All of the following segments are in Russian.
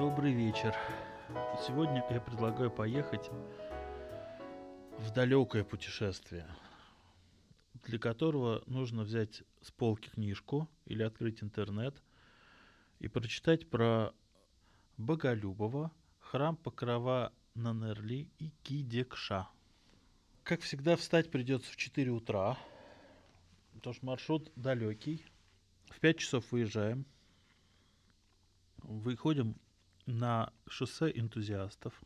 Добрый вечер. Сегодня я предлагаю поехать в далекое путешествие, для которого нужно взять с полки книжку или открыть интернет и прочитать про Боголюбова, храм Покрова Нанерли и Кидекша. Как всегда, встать придется в 4 утра, потому что маршрут далекий. В 5 часов выезжаем. Выходим на шоссе энтузиастов.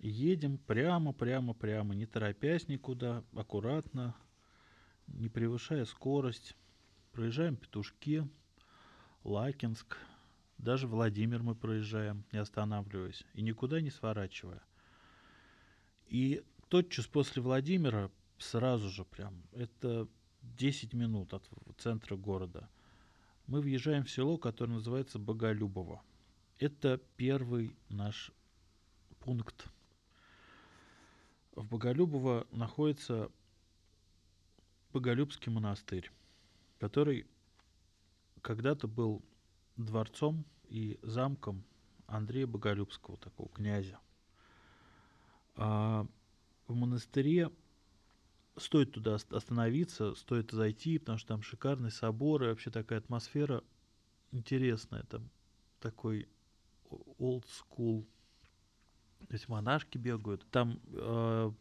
Едем прямо, прямо, прямо, не торопясь никуда, аккуратно, не превышая скорость. Проезжаем Петушки, Лакинск, даже Владимир мы проезжаем, не останавливаясь, и никуда не сворачивая. И тотчас после Владимира, сразу же прям, это 10 минут от центра города, мы въезжаем в село, которое называется Боголюбово. Это первый наш пункт. В Боголюбово находится Боголюбский монастырь, который когда-то был дворцом и замком Андрея Боголюбского, такого князя. А в монастыре стоит туда остановиться, стоит зайти, потому что там шикарный собор и вообще такая атмосфера интересная. Там такой old school. То есть монашки бегают. Там, э,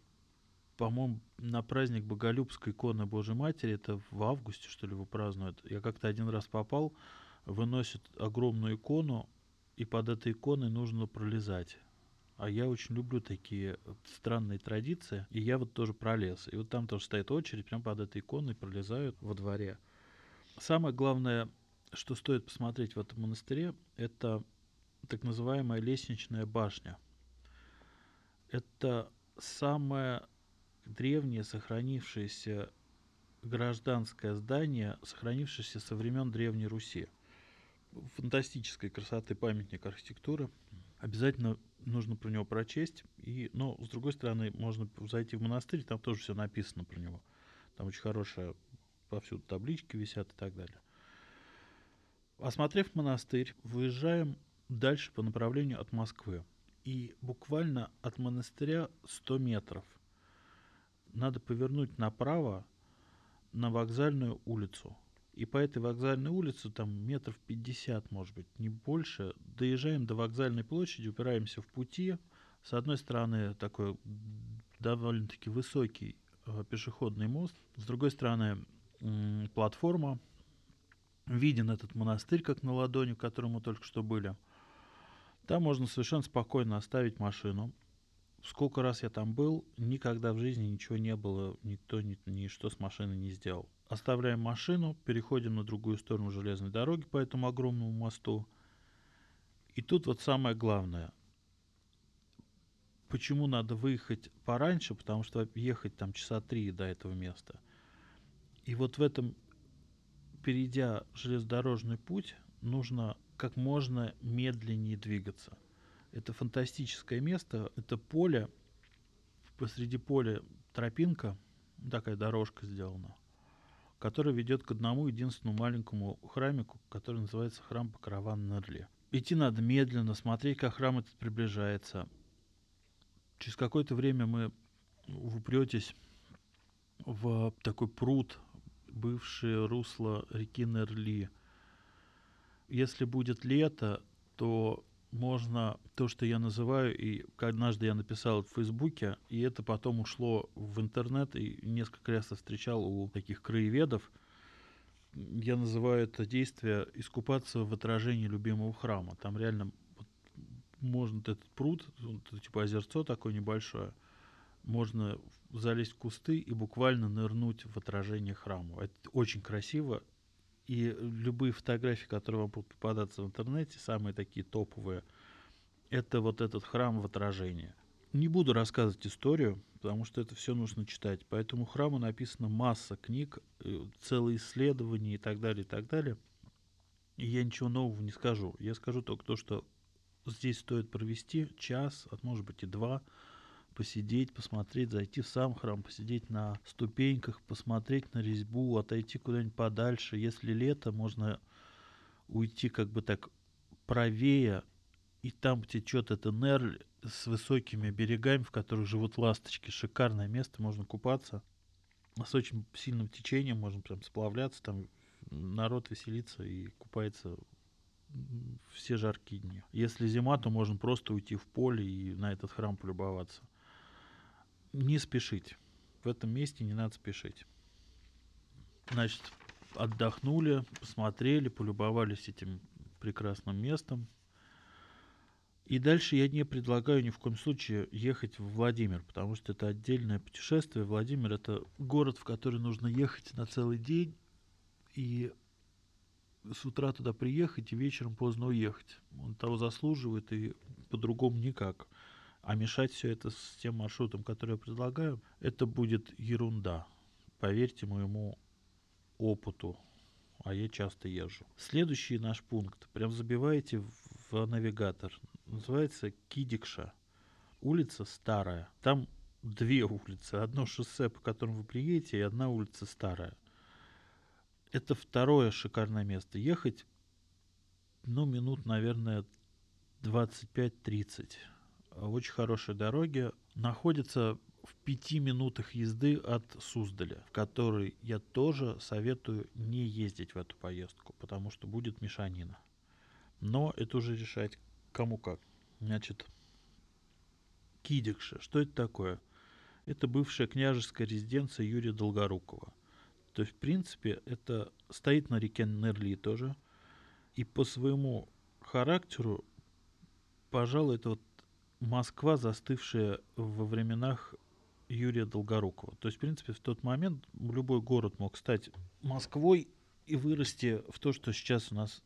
по-моему, на праздник Боголюбской иконы Божьей Матери, это в августе, что ли, его празднуют. Я как-то один раз попал, выносят огромную икону, и под этой иконой нужно пролезать. А я очень люблю такие странные традиции, и я вот тоже пролез. И вот там тоже стоит очередь, прям под этой иконой пролезают во дворе. Самое главное, что стоит посмотреть в этом монастыре, это так называемая лестничная башня. Это самое древнее сохранившееся гражданское здание, сохранившееся со времен Древней Руси. Фантастической красоты памятник архитектуры. Обязательно нужно про него прочесть. И, но, с другой стороны, можно зайти в монастырь, там тоже все написано про него. Там очень хорошая, повсюду таблички висят и так далее. Осмотрев монастырь, выезжаем дальше по направлению от Москвы. И буквально от монастыря 100 метров надо повернуть направо на вокзальную улицу. И по этой вокзальной улице, там метров 50, может быть, не больше, доезжаем до вокзальной площади, упираемся в пути. С одной стороны, такой довольно-таки высокий э, пешеходный мост, с другой стороны, м- платформа. Виден этот монастырь, как на ладони, в котором мы только что были. Там можно совершенно спокойно оставить машину. Сколько раз я там был, никогда в жизни ничего не было, никто ни, ничто с машиной не сделал. Оставляем машину, переходим на другую сторону железной дороги по этому огромному мосту. И тут вот самое главное. Почему надо выехать пораньше? Потому что ехать там часа три до этого места. И вот в этом, перейдя железнодорожный путь, нужно как можно медленнее двигаться. Это фантастическое место, это поле, посреди поля тропинка, такая дорожка сделана, которая ведет к одному единственному маленькому храмику, который называется храм Покрова Нерле. Идти надо медленно, смотреть, как храм этот приближается. Через какое-то время мы упретесь в такой пруд, бывшее русло реки Нерли – если будет лето, то можно то, что я называю, и однажды я написал в Фейсбуке, и это потом ушло в интернет, и несколько раз я встречал у таких краеведов, я называю это действие искупаться в отражении любимого храма. Там реально вот, можно этот пруд, это, типа озерцо такое небольшое, можно залезть в кусты и буквально нырнуть в отражение храма. Это очень красиво, и любые фотографии, которые вам будут попадаться в интернете, самые такие топовые, это вот этот храм в отражении. Не буду рассказывать историю, потому что это все нужно читать. По этому храму написано масса книг, э, целые исследования и так далее, и так далее. И я ничего нового не скажу. Я скажу только то, что здесь стоит провести час, а может быть и два, посидеть, посмотреть, зайти в сам храм, посидеть на ступеньках, посмотреть на резьбу, отойти куда-нибудь подальше. Если лето, можно уйти как бы так правее и там течет эта Нерль с высокими берегами, в которых живут ласточки. Шикарное место, можно купаться. С очень сильным течением можно прям сплавляться, там народ веселится и купается все жаркие дни. Если зима, то можно просто уйти в поле и на этот храм полюбоваться. Не спешить. В этом месте не надо спешить. Значит, отдохнули, посмотрели, полюбовались этим прекрасным местом. И дальше я не предлагаю ни в коем случае ехать в Владимир, потому что это отдельное путешествие. Владимир это город, в который нужно ехать на целый день. И с утра туда приехать и вечером поздно уехать. Он того заслуживает и по-другому никак. А мешать все это с тем маршрутом, который я предлагаю, это будет ерунда. Поверьте моему опыту, а я часто езжу. Следующий наш пункт. Прям забиваете в навигатор. Называется Кидикша. Улица старая. Там две улицы. Одно шоссе, по которому вы приедете, и одна улица старая. Это второе шикарное место. Ехать, ну, минут, наверное, 25-30. Очень хорошие дороги. Находится в пяти минутах езды от Суздаля, в который я тоже советую не ездить в эту поездку, потому что будет мешанина. Но это уже решать кому как. Значит, Кидикша. Что это такое? Это бывшая княжеская резиденция Юрия Долгорукова – то есть, в принципе, это стоит на реке Нерли тоже. И по своему характеру, пожалуй, это вот Москва, застывшая во временах Юрия Долгорукова. То есть, в принципе, в тот момент любой город мог стать Москвой и вырасти в то, что сейчас у нас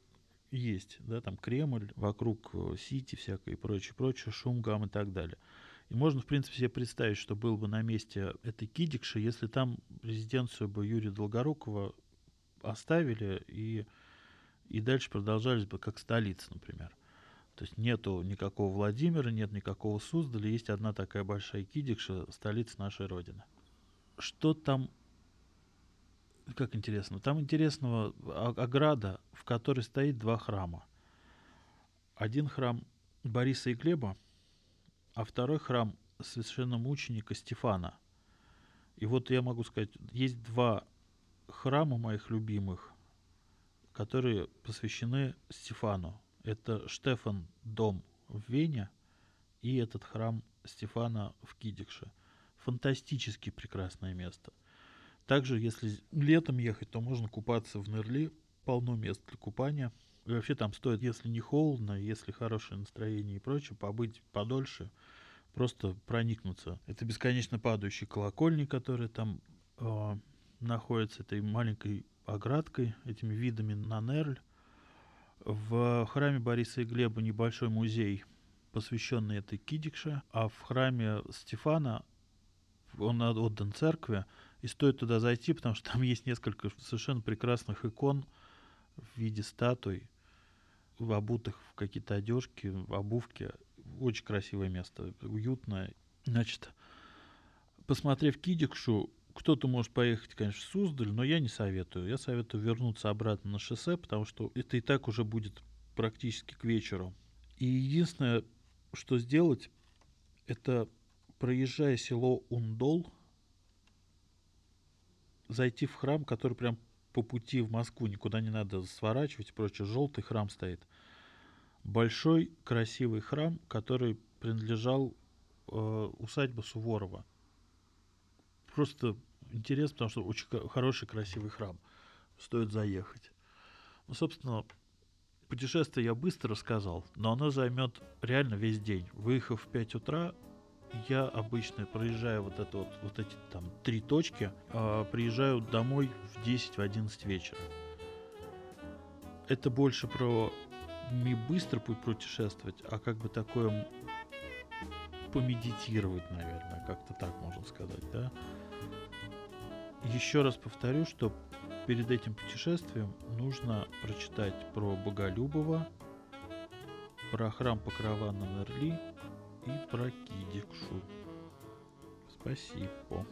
есть, да, там Кремль, вокруг э, Сити всякое и прочее, прочее, шум, гам и так далее. И можно, в принципе, себе представить, что был бы на месте этой Кидикши, если там резиденцию бы Юрия Долгорукова оставили и, и дальше продолжались бы как столица, например. То есть нету никакого Владимира, нет никакого Суздаля, есть одна такая большая Кидикша, столица нашей Родины. Что там, как интересно, там интересного ограда, в которой стоит два храма. Один храм Бориса и Глеба – а второй храм священномученика Стефана. И вот я могу сказать, есть два храма моих любимых, которые посвящены Стефану. Это Штефан дом в Вене и этот храм Стефана в Кидикше. Фантастически прекрасное место. Также, если летом ехать, то можно купаться в Нерли, полно мест для купания. И вообще там стоит, если не холодно, если хорошее настроение и прочее, побыть подольше – просто проникнуться. Это бесконечно падающий колокольник, который там э, находится этой маленькой оградкой, этими видами на Нерль. В храме Бориса и Глеба небольшой музей, посвященный этой Кидикше, а в храме Стефана он отдан церкви, и стоит туда зайти, потому что там есть несколько совершенно прекрасных икон в виде статуй, обутых в какие-то одежки, в обувке. Очень красивое место, уютное. Значит, посмотрев Кидикшу, кто-то может поехать, конечно, в Суздаль, но я не советую. Я советую вернуться обратно на шоссе, потому что это и так уже будет практически к вечеру. И единственное, что сделать, это проезжая село Ундол, зайти в храм, который прям по пути в Москву, никуда не надо сворачивать и прочее. Желтый храм стоит большой красивый храм, который принадлежал э, усадьбе Суворова. Просто интересно, потому что очень хороший, красивый храм. Стоит заехать. Ну, собственно, путешествие я быстро рассказал, но оно займет реально весь день. Выехав в 5 утра, я обычно проезжаю вот это вот, вот эти там три точки, э, приезжаю домой в 10-11 вечера. Это больше про не быстро путешествовать, а как бы такое помедитировать, наверное, как-то так можно сказать, да. Еще раз повторю, что перед этим путешествием нужно прочитать про Боголюбова, про храм Покрова на Нерли и про Кидикшу. Спасибо.